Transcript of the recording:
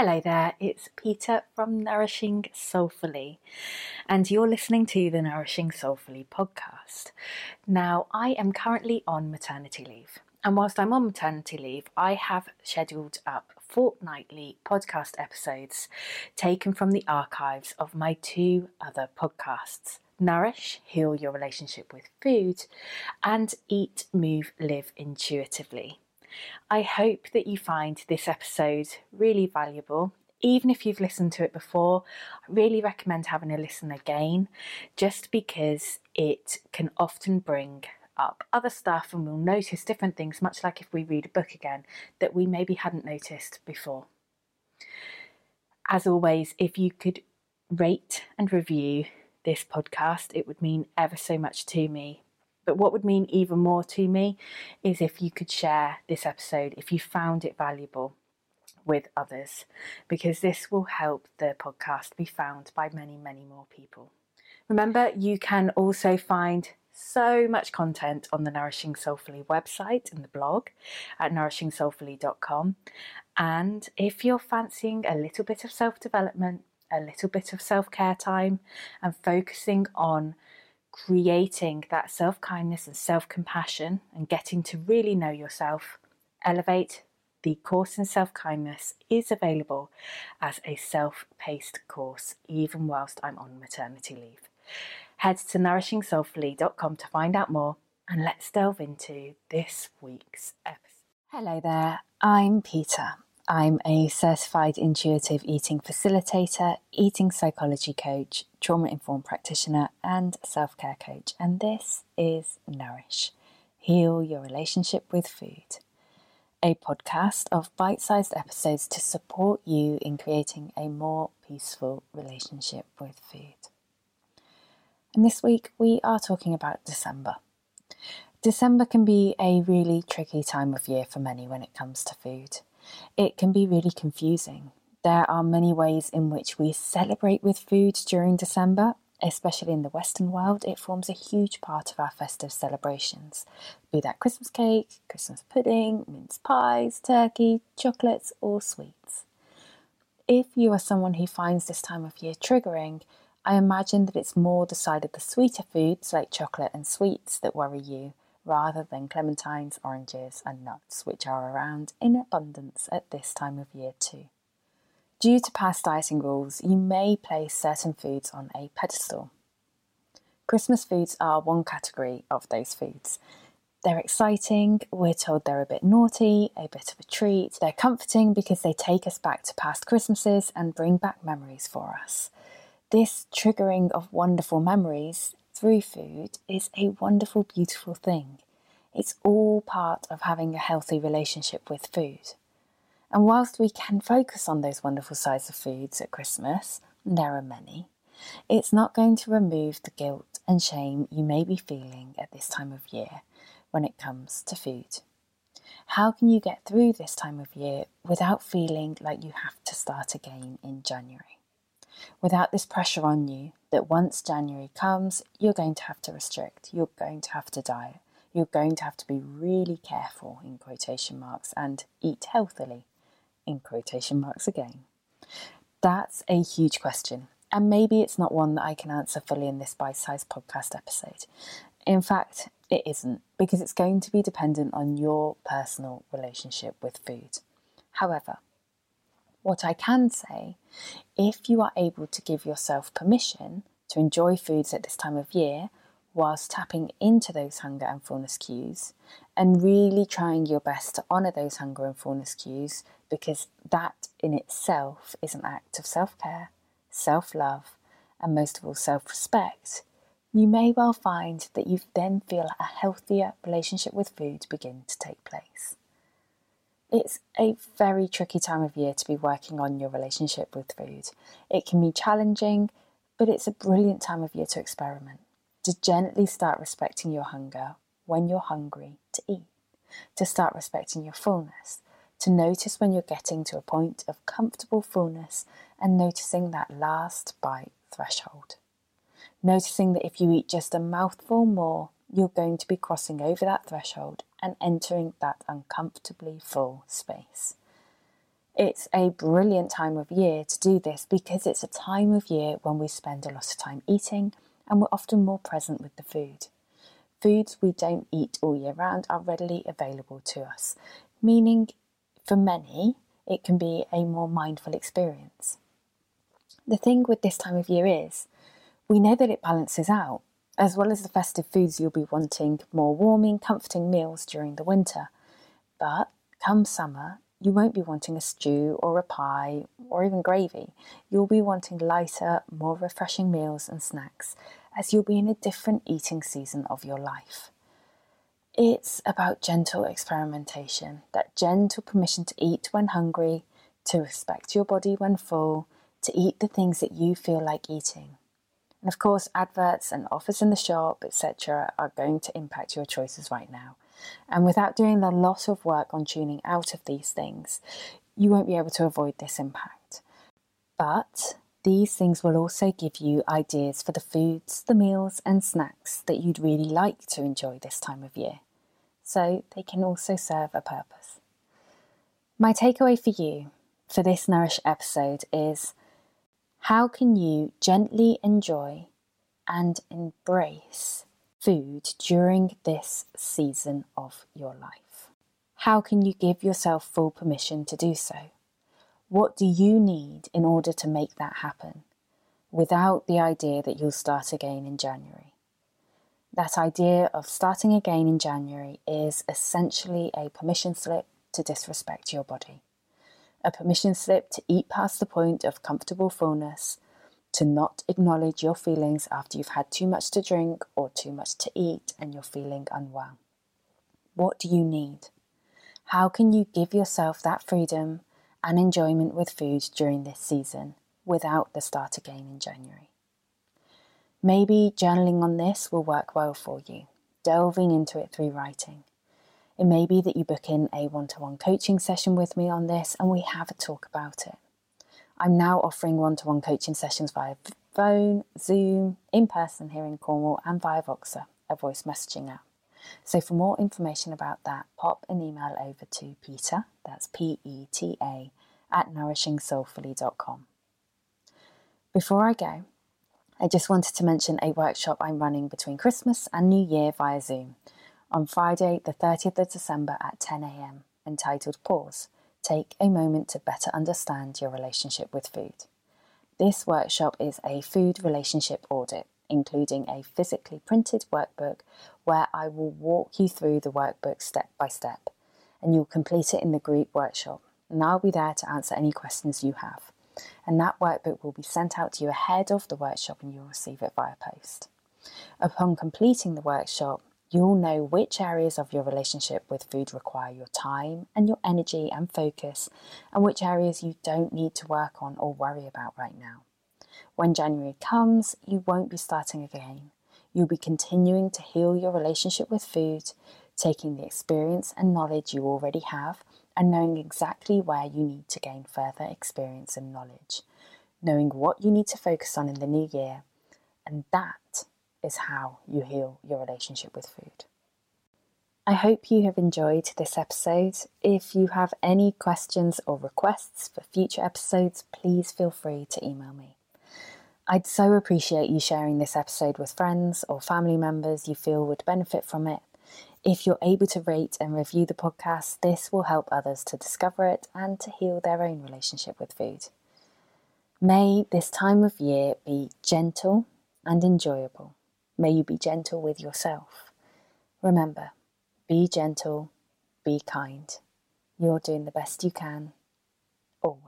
Hello there, it's Peta from Nourishing Soulfully, and you're listening to the Nourishing Soulfully podcast. Now, I am currently on maternity leave, and whilst I'm on maternity leave, I have scheduled up fortnightly podcast episodes taken from the archives of my two other podcasts. Nourish, heal your relationship with food, and eat, move, live intuitively. I hope that you find this episode really valuable. Even if you've listened to it before, I really recommend having a listen again just because it can often bring up other stuff and we'll notice different things, much like if we read a book again, that we maybe hadn't noticed before. As always, if you could rate and review this podcast, it would mean ever so much to me. But what would mean even more to me is if you could share this episode, if you found it valuable with others, because this will help the podcast be found by many, many more people. Remember, you can also find so much content on the Nourishing Soulfully website and the blog at nourishingsoulfully.com. And if you're fancying a little bit of self development, a little bit of self care time, and focusing on creating that self kindness and self compassion and getting to really know yourself, Elevate, the course in self kindness, is available as a self paced course, even whilst I'm on maternity leave. Head to nourishingsoulfully.com to find out more, and let's delve into this week's episode. Hello there, I'm Peta. I'm a certified intuitive eating facilitator, eating psychology coach, trauma informed practitioner, and self care coach. And this is Nourish Heal Your Relationship with Food, a podcast of bite sized episodes to support you in creating a more peaceful relationship with food. And this week we are talking about December. December can be a really tricky time of year for many when it comes to food. It can be really confusing. There are many ways in which we celebrate with food during December, especially in the Western world. It forms a huge part of our festive celebrations, be that Christmas cake, Christmas pudding, mince pies, turkey, chocolates, or sweets. If you are someone who finds this time of year triggering, I imagine that it's more the side of the sweeter foods like chocolate and sweets that worry you rather than clementines, oranges, and nuts, which are around in abundance at this time of year too. Due to past dieting rules, you may place certain foods on a pedestal. Christmas foods are one category of those foods. They're exciting, we're told they're a bit naughty, a bit of a treat. They're comforting because they take us back to past Christmases and bring back memories for us. This triggering of wonderful memories through food is a wonderful, beautiful thing. It's all part of having a healthy relationship with food. And whilst we can focus on those wonderful sides of foods at Christmas, there are many, it's not going to remove the guilt and shame you may be feeling at this time of year when it comes to food. How can you get through this time of year without feeling like you have to start again in January? Without this pressure on you that once January comes, you're going to have to restrict, you're going to have to diet, you're going to have to be really careful in quotation marks and eat healthily in quotation marks again. That's a huge question, and maybe it's not one that I can answer fully in this bite sized podcast episode. In fact, it isn't, because it's going to be dependent on your personal relationship with food. However, what I can say, if you are able to give yourself permission to enjoy foods at this time of year, whilst tapping into those hunger and fullness cues, and really trying your best to honour those hunger and fullness cues, because that in itself is an act of self care, self love, and most of all, self respect, you may well find that you then feel a healthier relationship with food begin to take place. It's a very tricky time of year to be working on your relationship with food. It can be challenging, but it's a brilliant time of year to experiment, to gently start respecting your hunger when you're hungry to eat, to start respecting your fullness, to notice when you're getting to a point of comfortable fullness and noticing that last bite threshold. Noticing that if you eat just a mouthful more, you're going to be crossing over that threshold and entering that uncomfortably full space. It's a brilliant time of year to do this because it's a time of year when we spend a lot of time eating and we're often more present with the food. Foods we don't eat all year round are readily available to us, meaning for many it can be a more mindful experience. The thing with this time of year is we know that it balances out. As well as the festive foods, you'll be wanting more warming, comforting meals during the winter. But come summer, you won't be wanting a stew or a pie or even gravy. You'll be wanting lighter, more refreshing meals and snacks as you'll be in a different eating season of your life. It's about gentle experimentation, that gentle permission to eat when hungry, to respect your body when full, to eat the things that you feel like eating. And of course, adverts and offers in the shop, etc., are going to impact your choices right now. And without doing a lot of work on tuning out of these things, you won't be able to avoid this impact. But these things will also give you ideas for the foods, the meals, and snacks that you'd really like to enjoy this time of year. So they can also serve a purpose. My takeaway for you for this Nourish episode is how can you gently enjoy and embrace food during this season of your life? How can you give yourself full permission to do so? What do you need in order to make that happen without the idea that you'll start again in January? That idea of starting again in January is essentially a permission slip to disrespect your body. A permission slip to eat past the point of comfortable fullness to not acknowledge your feelings after you've had too much to drink or too much to eat and you're feeling unwell. What do you need? How can you give yourself that freedom and enjoyment with food during this season without the start again in January? Maybe journaling on this will work well for you, delving into it through writing. It may be that you book in a one to one coaching session with me on this and we have a talk about it. I'm now offering one to one coaching sessions via phone, Zoom, in person here in Cornwall, and via Voxer, a voice messaging app. So, for more information about that, pop an email over to Peta, that's P E T A, at nourishingsoulfully.com. Before I go, I just wanted to mention a workshop I'm running between Christmas and New Year via Zoom on Friday, the 30th of December at 10am, entitled Pause Take a moment to better understand your relationship with food. This workshop is a food relationship audit, including a physically printed workbook where I will walk you through the workbook step by step, and you'll complete it in the group workshop. And I'll be there to answer any questions you have. And that workbook will be sent out to you ahead of the workshop and you'll receive it via post. Upon completing the workshop, You'll know which areas of your relationship with food require your time and your energy and focus, and which areas you don't need to work on or worry about right now. When January comes, you won't be starting again. You'll be continuing to heal your relationship with food, taking the experience and knowledge you already have, and knowing exactly where you need to gain further experience and knowledge, knowing what you need to focus on in the new year, and that is how you heal your relationship with food. I hope you have enjoyed this episode. If you have any questions or requests for future episodes, please feel free to email me. I'd so appreciate you sharing this episode with friends or family members you feel would benefit from it. If you're able to rate and review the podcast, this will help others to discover it and to heal their own relationship with food. May this time of year be gentle and enjoyable. May you be gentle with yourself. Remember, be gentle, be kind. You're doing the best you can, always.